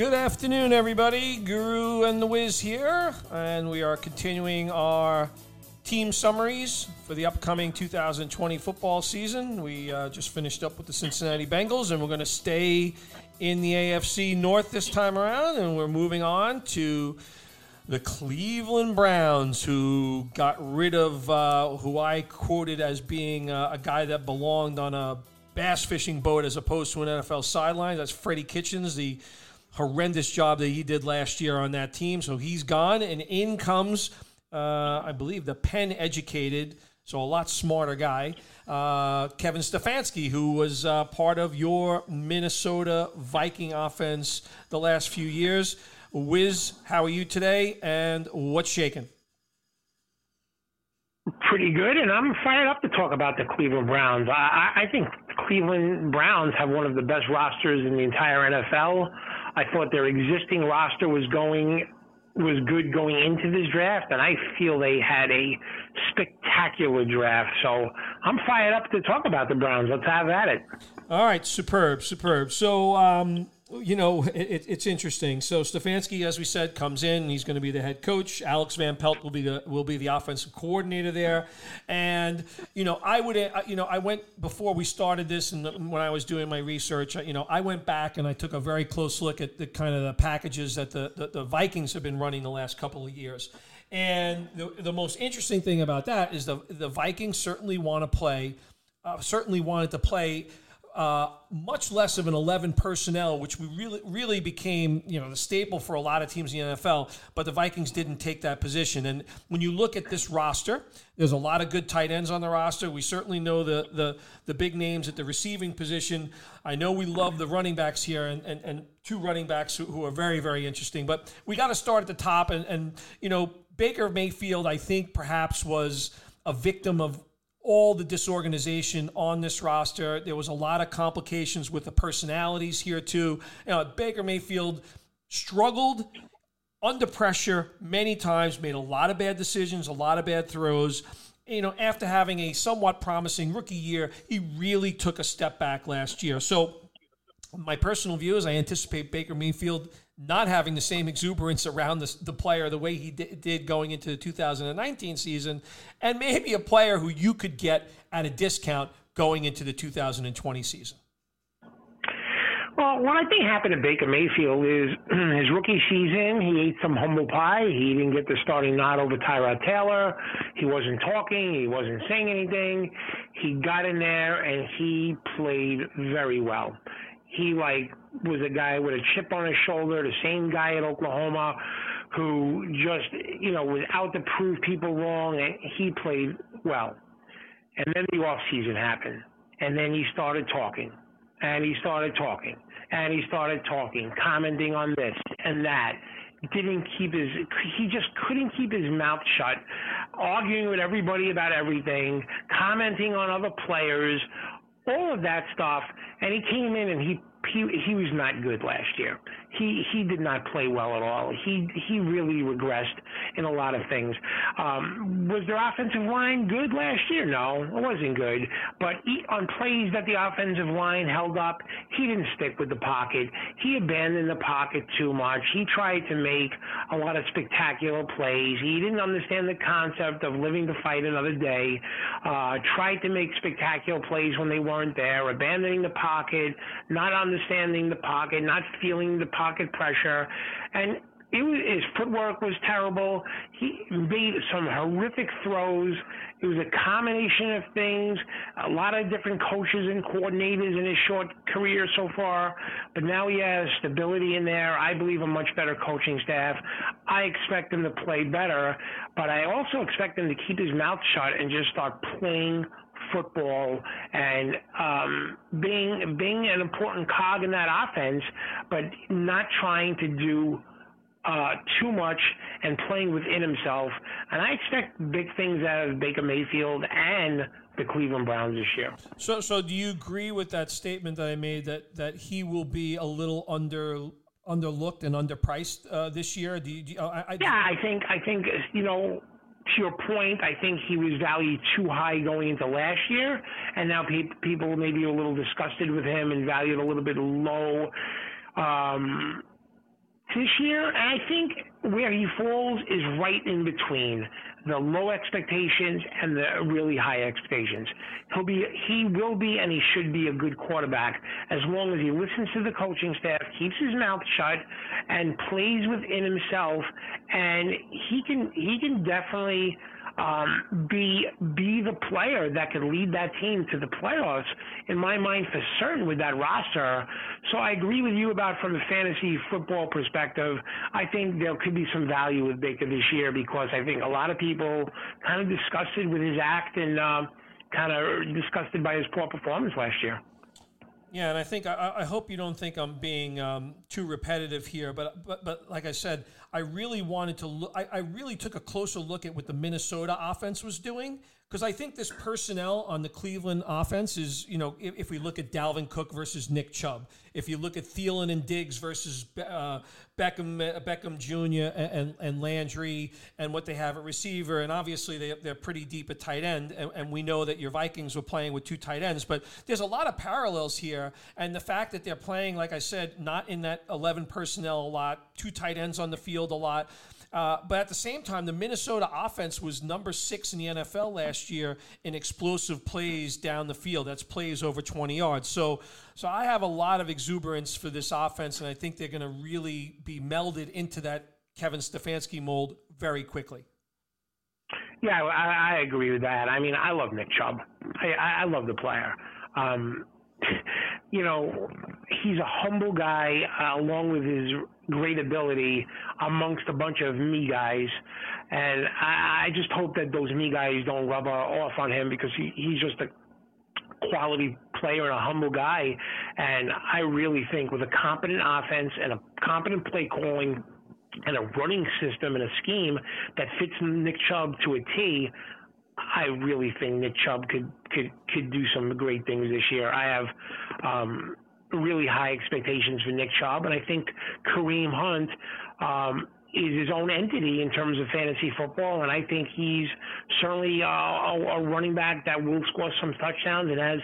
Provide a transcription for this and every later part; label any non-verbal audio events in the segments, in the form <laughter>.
Good afternoon, everybody. Guru and the Wiz here, and we are continuing our team summaries for the upcoming 2020 football season. We uh, just finished up with the Cincinnati Bengals, and we're going to stay in the AFC North this time around, and we're moving on to the Cleveland Browns, who got rid of uh, who I quoted as being uh, a guy that belonged on a bass fishing boat as opposed to an NFL sideline. That's Freddie Kitchens, the horrendous job that he did last year on that team. So he's gone, and in comes, uh, I believe, the Penn educated, so a lot smarter guy, uh, Kevin Stefanski, who was uh, part of your Minnesota Viking offense the last few years. Wiz, how are you today, and what's shaking? Pretty good, and I'm fired up to talk about the Cleveland Browns. I, I think Cleveland Browns have one of the best rosters in the entire NFL. I thought their existing roster was going was good going into this draft, and I feel they had a spectacular draft. So I'm fired up to talk about the Browns. Let's have at it. All right, superb, superb. So um, you know, it, it's interesting. So Stefanski, as we said, comes in. He's going to be the head coach. Alex Van Pelt will be the will be the offensive coordinator there. And you know, I would, uh, you know, I went before we started this, and when I was doing my research, you know, I went back and I took a very close look at the kind of the packages that the the, the Vikings have been running the last couple of years. And the, the most interesting thing about that is the the Vikings certainly want to play, uh, certainly wanted to play uh, much less of an 11 personnel, which we really really became you know the staple for a lot of teams in the NFL. But the Vikings didn't take that position. And when you look at this roster, there's a lot of good tight ends on the roster. We certainly know the the the big names at the receiving position. I know we love the running backs here, and and, and two running backs who, who are very very interesting. But we got to start at the top, and and you know Baker Mayfield, I think perhaps was a victim of all the disorganization on this roster. There was a lot of complications with the personalities here too. You know, Baker Mayfield struggled under pressure many times, made a lot of bad decisions, a lot of bad throws. You know, after having a somewhat promising rookie year, he really took a step back last year. So, my personal view is I anticipate Baker Mayfield not having the same exuberance around the, the player the way he did, did going into the 2019 season, and maybe a player who you could get at a discount going into the 2020 season. Well, what I think happened to Baker Mayfield is <clears throat> his rookie season, he ate some humble pie. He didn't get the starting nod over Tyrod Taylor. He wasn't talking. He wasn't saying anything. He got in there and he played very well he like was a guy with a chip on his shoulder, the same guy at Oklahoma who just you know was out to prove people wrong and he played well. And then the off season happened. And then he started talking. And he started talking. And he started talking, commenting on this and that. Didn't keep his he just couldn't keep his mouth shut, arguing with everybody about everything, commenting on other players, all of that stuff. And he came in and he he he was not good last year. He he did not play well at all. He he really regressed in a lot of things. Um, was their offensive line good last year? No, it wasn't good. But he, on plays that the offensive line held up, he didn't stick with the pocket. He abandoned the pocket too much. He tried to make a lot of spectacular plays. He didn't understand the concept of living to fight another day. Uh, tried to make spectacular plays when they weren't there. Abandoning the pocket, not understanding the pocket, not feeling the pocket pressure, and was, his footwork was terrible. He made some horrific throws. It was a combination of things, a lot of different coaches and coordinators in his short career so far. But now he has stability in there. I believe a much better coaching staff. I expect him to play better, but I also expect him to keep his mouth shut and just start playing football and um, being being an important cog in that offense, but not trying to do uh, too much and playing within himself. And I expect big things out of Baker Mayfield and the Cleveland Browns this year. So, so do you agree with that statement that I made that that he will be a little under underlooked and underpriced uh, this year? Do you, do you, I, I, yeah, I think I think you know to your point, I think he was valued too high going into last year, and now pe- people may be a little disgusted with him and valued a little bit low. Um, this year, and I think where he falls is right in between the low expectations and the really high expectations. He'll be, he will be, and he should be a good quarterback as long as he listens to the coaching staff, keeps his mouth shut, and plays within himself. And he can, he can definitely um, be be the player that could lead that team to the playoffs. In my mind, for certain, with that roster. So I agree with you about from the fantasy football perspective. I think there could be some value with Baker this year because I think a lot of people kind of disgusted with his act and uh, kind of disgusted by his poor performance last year. Yeah, and I think I, I, hope you don't think I'm being um, too repetitive here, but but but like I said, I really wanted to look. I, I really took a closer look at what the Minnesota offense was doing because I think this personnel on the Cleveland offense is, you know, if, if, we look at Dalvin Cook versus Nick Chubb, if you look at Thielen and Diggs versus uh, Beckham, uh, Beckham Jr. And, and, Landry and what they have at receiver, and obviously they, they're pretty deep at tight end, and, and we know that your Vikings were playing with two tight ends, but there's a lot of parallels here, and the fact that they're playing, like I said, not in that 11 personnel a lot, two tight ends on the field a lot. Uh, but at the same time, the Minnesota offense was number six in the NFL last year in explosive plays down the field. That's plays over 20 yards. So, so I have a lot of exuberance for this offense, and I think they're going to really be melded into that Kevin Stefanski mold very quickly. Yeah, I, I agree with that. I mean, I love Nick Chubb. I, I love the player. Um, <laughs> you know, he's a humble guy, uh, along with his great ability amongst a bunch of me guys. And I, I just hope that those me guys don't rub off on him because he, he's just a quality player and a humble guy. And I really think with a competent offense and a competent play calling and a running system and a scheme that fits Nick Chubb to a T, I really think Nick Chubb could could could do some great things this year. I have um, really high expectations for Nick Chubb, and I think Kareem Hunt um, is his own entity in terms of fantasy football, and I think he's certainly uh, a, running back that will score some touchdowns and has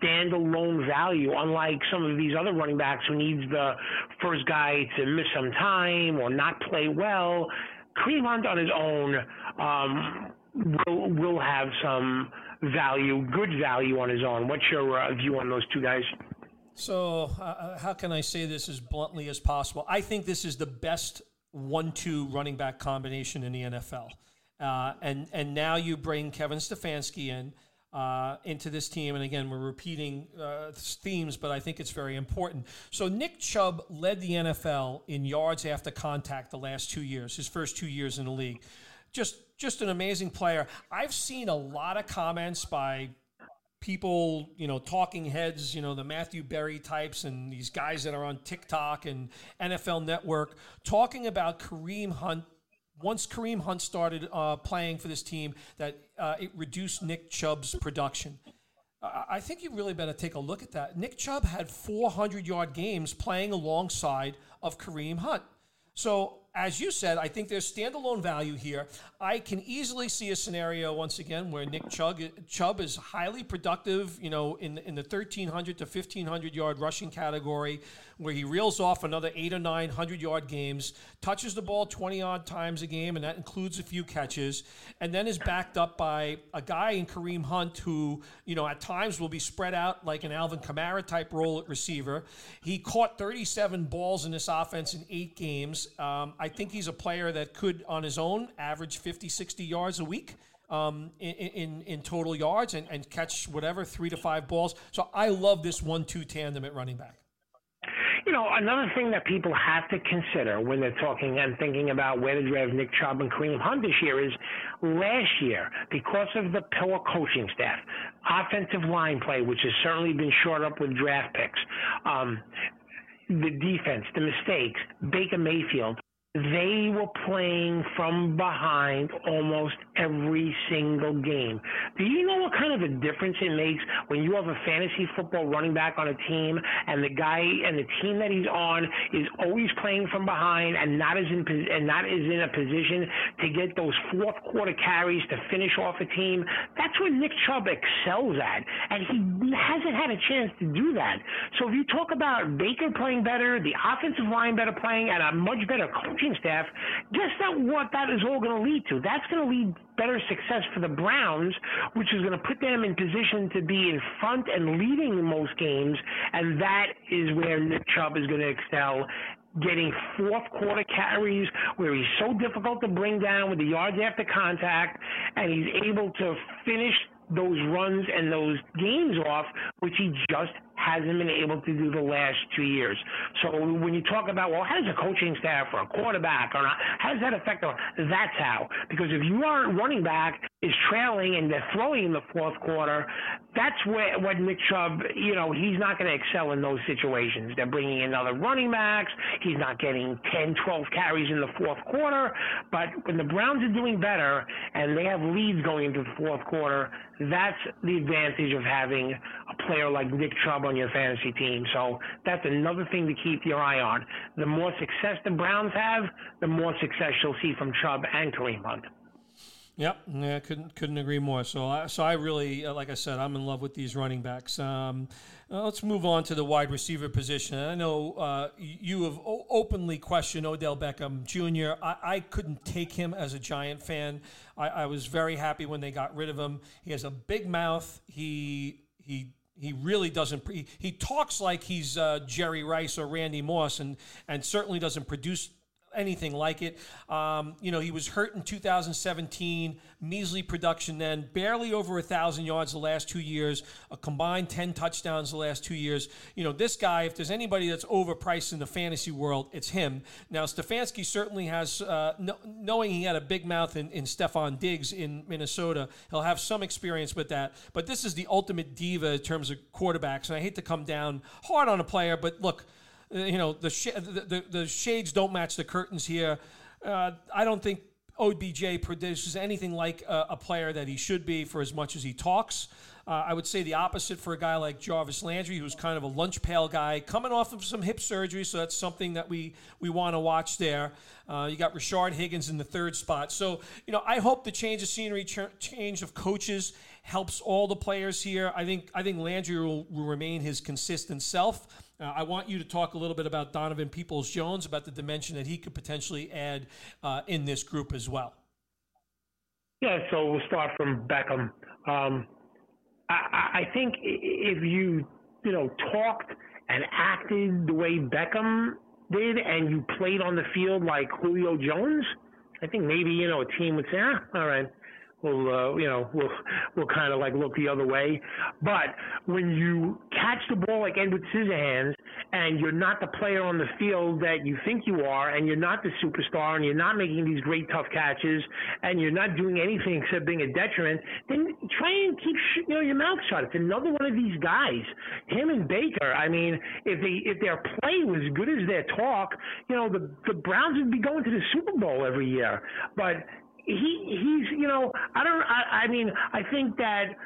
standalone value, unlike some of these other running backs who needs the first guy to miss some time or not play well. Kareem Hunt on his own um, will will have some value, good value on his own. What's your uh, view on those two guys? So, uh, uh, how can I say this as bluntly as possible? I think this is the best one-two running back combination in the NFL, uh, and and now you bring Kevin Stefanski in. Uh, into this team. And again, we're repeating uh, themes, but I think it's very important. So, Nick Chubb led the NFL in yards after contact the last two years, his first two years in the league. Just, just an amazing player. I've seen a lot of comments by people, you know, talking heads, you know, the Matthew Berry types and these guys that are on TikTok and NFL Network talking about Kareem Hunt. Once Kareem Hunt started uh, playing for this team, that uh, it reduced Nick Chubb's production. I think you really better take a look at that. Nick Chubb had 400 yard games playing alongside of Kareem Hunt. So as you said, I think there's standalone value here. I can easily see a scenario once again where Nick Chubb, Chubb is highly productive, you know, in in the 1300 to 1500 yard rushing category, where he reels off another eight or nine hundred yard games, touches the ball 20 odd times a game, and that includes a few catches, and then is backed up by a guy in Kareem Hunt who, you know, at times will be spread out like an Alvin Kamara type role at receiver. He caught 37 balls in this offense in eight games. Um, I think he's a player that could, on his own, average 50, 60 yards a week. Um, in, in, in total yards and, and catch whatever three to five balls. So I love this one-two tandem at running back. You know, another thing that people have to consider when they're talking and thinking about where to draft Nick Chubb and Kareem Hunt this year is last year, because of the poor coaching staff, offensive line play, which has certainly been short up with draft picks, um, the defense, the mistakes, Baker Mayfield, they were playing from behind almost every single game. Do you know what kind of a difference it makes when you have a fantasy football running back on a team and the guy and the team that he's on is always playing from behind and not as in and not is in a position to get those fourth quarter carries to finish off a team? That's where Nick Chubb excels at, and he hasn't had a chance to do that. So if you talk about Baker playing better, the offensive line better playing, and a much better coaching staff, guess that what that is all going to lead to? That's going to lead better success for the Browns, which is going to put them in position to be in front and leading most games, and that is where Nick Chubb is going to excel getting fourth quarter carries where he's so difficult to bring down with the yards after contact, and he's able to finish those runs and those games off, which he just hasn't been able to do the last two years. So when you talk about, well, how does a coaching staff or a quarterback or not, how does that affect them? That's how. Because if you aren't running back is trailing and they're throwing in the fourth quarter, that's where what Nick Chubb, you know, he's not going to excel in those situations. They're bringing in other running backs. He's not getting 10, 12 carries in the fourth quarter. But when the Browns are doing better and they have leads going into the fourth quarter, that's the advantage of having a player like Nick Chubb on your fantasy team. So that's another thing to keep your eye on. The more success the Browns have, the more success you'll see from Chubb and Kareem Hunt. Yep, yeah, couldn't couldn't agree more. So, I, so I really, uh, like I said, I'm in love with these running backs. Um, uh, let's move on to the wide receiver position. I know uh, you have o- openly questioned Odell Beckham Jr. I, I, couldn't take him as a Giant fan. I, I was very happy when they got rid of him. He has a big mouth. He he he really doesn't. He, he talks like he's uh, Jerry Rice or Randy Moss, and and certainly doesn't produce anything like it. Um, you know, he was hurt in 2017, measly production then, barely over a thousand yards the last two years, a combined 10 touchdowns the last two years. You know, this guy, if there's anybody that's overpriced in the fantasy world, it's him. Now, Stefanski certainly has, uh, no, knowing he had a big mouth in, in Stefon Diggs in Minnesota, he'll have some experience with that. But this is the ultimate diva in terms of quarterbacks, and I hate to come down hard on a player, but look. Uh, you know the, sh- the, the, the shades don't match the curtains here. Uh, I don't think OBJ produces anything like a, a, player that he should be for as much as he talks. Uh, I would say the opposite for a guy like Jarvis Landry, who's kind of a lunch pail guy, coming off of some hip surgery, so that's something that we we want to watch there. Uh, you got Rashard Higgins in the third spot, so you know I hope the change of scenery, ch- change of coaches helps all the players here. I think I think Landry will, will remain his consistent self. Uh, I want you to talk a little bit about Donovan Peoples Jones, about the dimension that he could potentially add uh, in this group as well. Yeah, so we'll start from Beckham. Um, I, I think if you you know talked and acted the way Beckham did, and you played on the field like Julio Jones, I think maybe you know a team would say, ah, all right, will uh, you know will <laughs> will kind of like look the other way. But when you catch the ball like Edward Scissorhands and you're not the player on the field that you think you are, and you're not the superstar, and you're not making these great tough catches, and you're not doing anything except being a detriment, then try and keep you know your mouth shut. It's another one of these guys. Him and Baker. I mean, if they if their play was as good as their talk, you know the the Browns would be going to the Super Bowl every year. But he he's you know I don't I, I mean I think that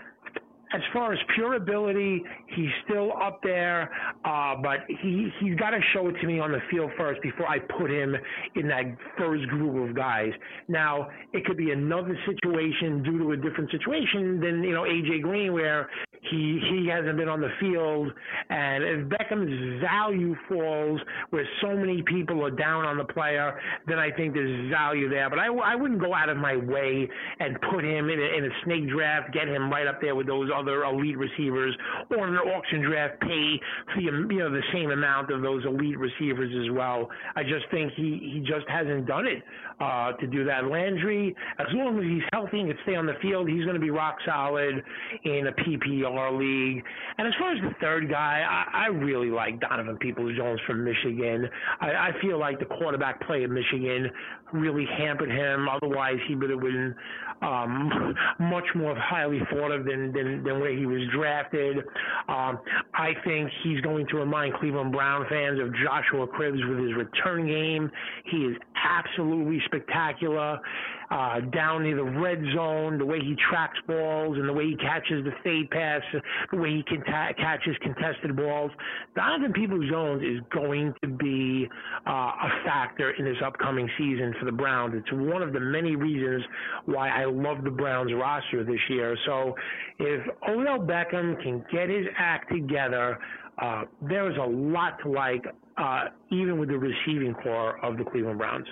as far as pure ability, he's still up there, uh, but he he's got to show it to me on the field first before I put him in that first group of guys. Now it could be another situation due to a different situation than you know AJ Green, where he he hasn't been on the field, and if Beckham's value falls where so many people are down on the player, then I think there's value there. But I, I wouldn't go out of my way and put him in a, in a snake draft, get him right up there with those other elite receivers, or in an auction draft, pay the you know the same amount of those elite receivers as well. I just think he he just hasn't done it uh, to do that. Landry, as long as he's healthy and can stay on the field, he's going to be rock solid in a PPR league. And as far as the third guy, I, I really like Donovan Peoples-Jones from Michigan. I, I feel like the quarterback play of Michigan really hampered him. Otherwise, he would have been um, <laughs> much more highly thought of than, than, than where he was drafted. Um, I think he's going to remind Cleveland Brown fans of Joshua Cribbs with his return game. He is absolutely spectacular. Uh, down near the red zone, the way he tracks balls, and the way he catches the fade pass, the way he can ta- catches contested balls. Donovan Peoples Jones is going to be uh, a factor in this upcoming season for the Browns. It's one of the many reasons why I love the Browns roster this year. So if Odell Beckham can get his act together, uh, there is a lot to like, uh, even with the receiving corps of the Cleveland Browns.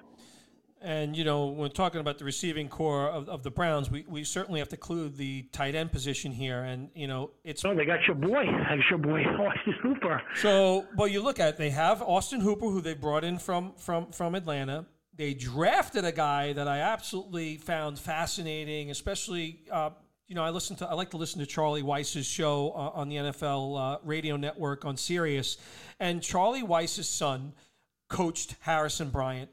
And, you know, when talking about the receiving corps of, of the Browns, we, we certainly have to include the tight end position here. And, you know, it's. Oh, they got your boy. <laughs> That's your boy, Austin Hooper. So, well, you look at it, they have Austin Hooper, who they brought in from, from, from Atlanta. They drafted a guy that I absolutely found fascinating, especially. Uh, you know, I listen to I like to listen to Charlie Weis's show uh, on the NFL uh, radio network on Sirius, and Charlie Weis's son coached Harrison Bryant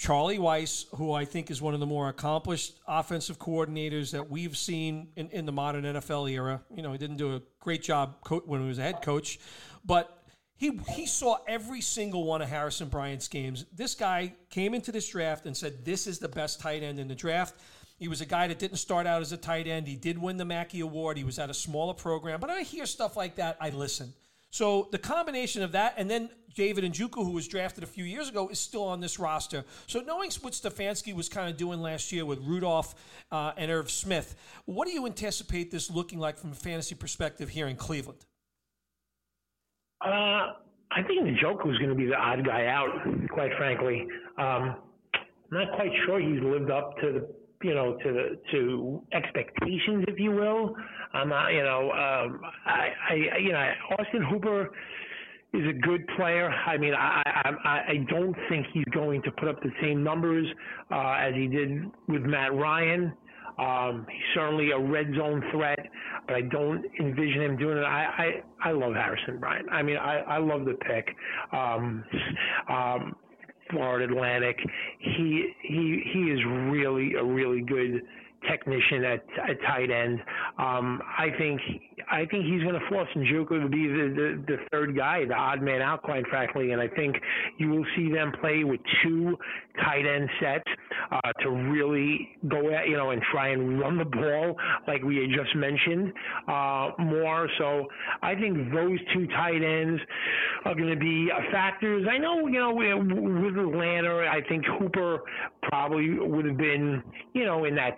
Charlie Weis, who I think is one of the more accomplished offensive coordinators that we've seen in, in the modern NFL era. You know, he didn't do a great job co- when he was a head coach, but he he saw every single one of Harrison Bryant's games. This guy came into this draft and said, "This is the best tight end in the draft." He was a guy that didn't start out as a tight end. He did win the Mackey Award. He was at a smaller program, but I hear stuff like that. I listen. So the combination of that, and then David Njoku, who was drafted a few years ago, is still on this roster. So knowing what Stefanski was kind of doing last year with Rudolph uh, and Irv Smith, what do you anticipate this looking like from a fantasy perspective here in Cleveland? Uh, I think Njoku is going to be the odd guy out, quite frankly. Um, I'm not quite sure he's lived up to the you know, to to expectations, if you will. I'm not, you know, um, I, I, you know, Austin Hooper is a good player. I mean, I, I, I don't think he's going to put up the same numbers uh, as he did with Matt Ryan. Um, he's certainly a red zone threat, but I don't envision him doing it. I, I, I love Harrison Bryant. I mean, I, I love the pick. Um, <laughs> um, Florida Atlantic. He he he is really a really good technician at, at tight end. Um, I think I think he's going to force Njoku to be the, the, the third guy, the odd man out, quite frankly. And I think you will see them play with two tight end sets uh, to really go at you know and try and run the ball like we had just mentioned uh, more. So I think those two tight ends are going to be factors. I know you know with Atlanta, I think Hooper probably would have been you know in that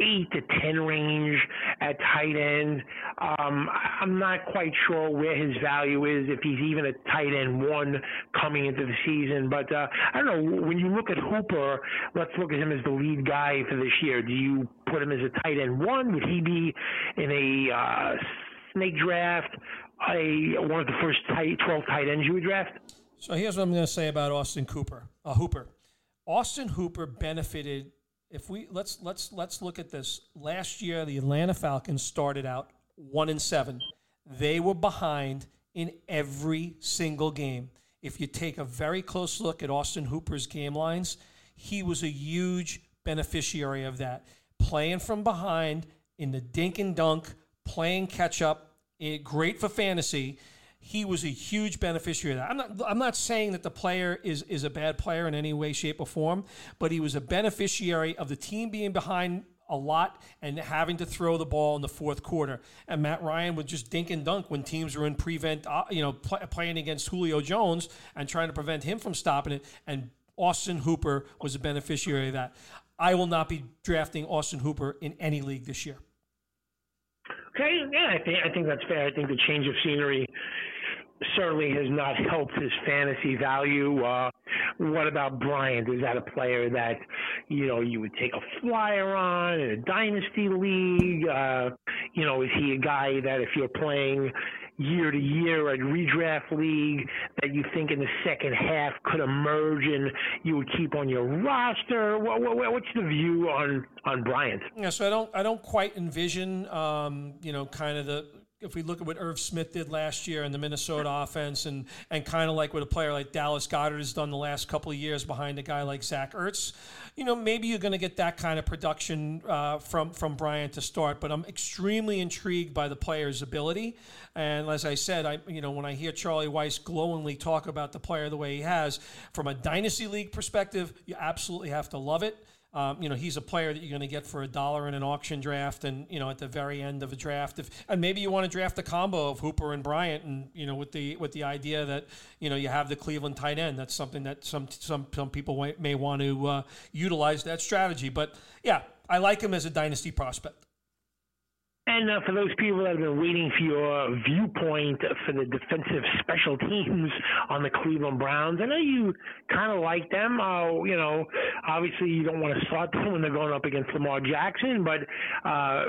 eight to ten range at tight end. Um, I'm not quite sure where his value is if he's even a tight end one coming into the season. But uh, I don't know. When you look at Hooper, let's look at him as the lead guy for this year. Do you put him as a tight end one? Would he be in a uh, snake draft? A one of the first tight, 12 tight ends you would draft? So here's what I'm going to say about Austin Cooper. Uh, Hooper. Austin Hooper benefited if we let's let's let's look at this. Last year, the Atlanta Falcons started out one and seven. They were behind in every single game. If you take a very close look at Austin Hooper's game lines, he was a huge beneficiary of that. Playing from behind in the dink and dunk, playing catch up, eh, great for fantasy he was a huge beneficiary of that. I'm not, I'm not saying that the player is, is a bad player in any way, shape, or form, but he was a beneficiary of the team being behind a lot and having to throw the ball in the fourth quarter. And Matt Ryan would just dink and dunk when teams were in prevent, uh, you know, play, playing against Julio Jones and trying to prevent him from stopping it. And Austin Hooper was a beneficiary of that. I will not be drafting Austin Hooper in any league this year. Okay, yeah, I think I think that's fair. I think the change of scenery certainly has not helped his fantasy value. Uh, what about Bryant? Is that a player that you know you would take a flyer on in a dynasty league? Uh, you know, is he a guy that if you're playing year to year at redraft league that you think in the second half could emerge and you would keep on your roster? What, what, what's the view on on Bryant? Yeah, so I don't I don't quite envision um, you know kind of the if we look at what Irv Smith did last year in the Minnesota offense, and and kind of like what a player like Dallas Goedert has done the last couple of years behind a guy like Zach Ertz, you know, maybe you're going to get that kind of production uh, from from Bryant to start. But I'm extremely intrigued by the player's ability, and as I said, I you know when I hear Charlie Weis glowingly talk about the player the way he has from a dynasty league perspective, you absolutely have to love it. Um, you know, he's a player that you're going to get for a dollar in an auction draft, and you know, at the very end of a draft, if and maybe you want to draft a combo of Hooper and Bryant, and you know, with the with the idea that you know you have the Cleveland tight end. That's something that some some some people may want to uh, utilize that strategy. But yeah, I like him as a dynasty prospect. And uh, for those people that have been waiting for your viewpoint for the defensive special teams on the Cleveland Browns, I know you kind of like them. Uh, you know, obviously you don't want to start them when they're going up against Lamar Jackson, but uh,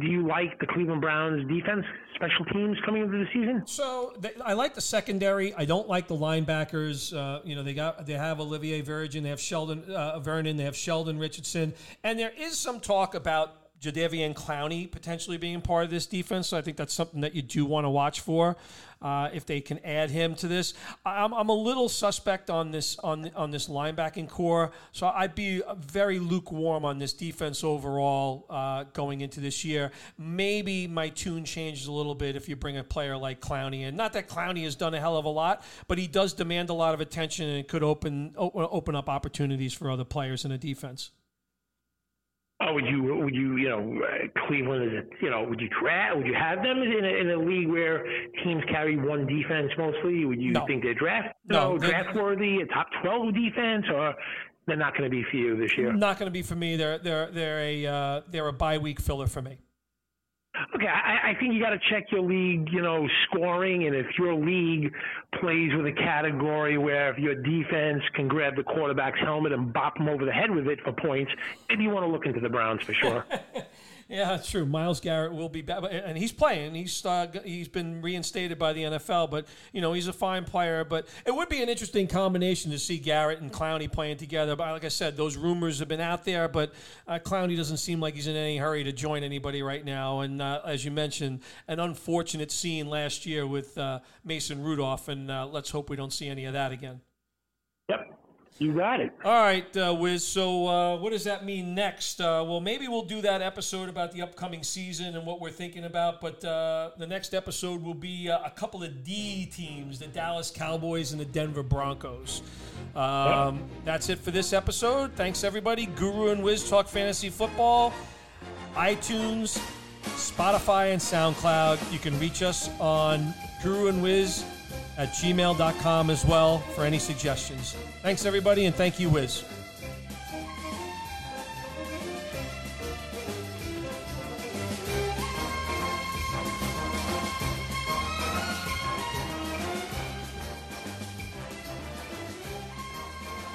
do you like the Cleveland Browns defense special teams coming into the season? So they, I like the secondary. I don't like the linebackers. Uh, you know, they got they have Olivier Virgin, they have Sheldon uh, Vernon, they have Sheldon Richardson, and there is some talk about Jadeveon Clowney potentially being part of this defense. So I think that's something that you do want to watch for uh, if they can add him to this. I'm, I'm a little suspect on this on on this linebacking corps, so I'd be very lukewarm on this defense overall uh, going into this year. Maybe my tune changes a little bit if you bring a player like Clowney in. Not that Clowney has done a hell of a lot, but he does demand a lot of attention and it could open open up opportunities for other players in the defense. Oh, would you would you you know Cleveland is it you know would you draft would you have them in a, in a league where teams carry one defense mostly? Would you no. think they're draft no, draft worthy a top twelve defense or they're not going to be for you this year? Not going to be for me. They're they're they're a uh, they're a bye week filler for me. Okay, I, I think you got to check your league, you know, scoring, and if your league plays with a category where if your defense can grab the quarterback's helmet and bop him over the head with it for points, maybe you want to look into the Browns for sure. <laughs> Yeah, that's true. Myles Garrett will be back, and he's playing. He's uh, he's been reinstated by the NFL, but you know he's a fine player. But it would be an interesting combination to see Garrett and Clowney playing together. But like I said, those rumors have been out there, but uh, Clowney doesn't seem like he's in any hurry to join anybody right now. And uh, as you mentioned, an unfortunate scene last year with uh, Mason Rudolph, and uh, let's hope we don't see any of that again. Yep. You got it. All right, uh, Wiz. So, uh, what does that mean next? Uh, well, maybe we'll do that episode about the upcoming season and what we're thinking about. But uh, the next episode will be uh, a couple of D teams the Dallas Cowboys and the Denver Broncos. Um, That's it for this episode. Thanks, everybody. Guru and Wiz talk fantasy football, iTunes, Spotify, and SoundCloud. You can reach us on Guru and Wiz at gmail.com as well for any suggestions. Thanks, everybody, and thank you, Wiz.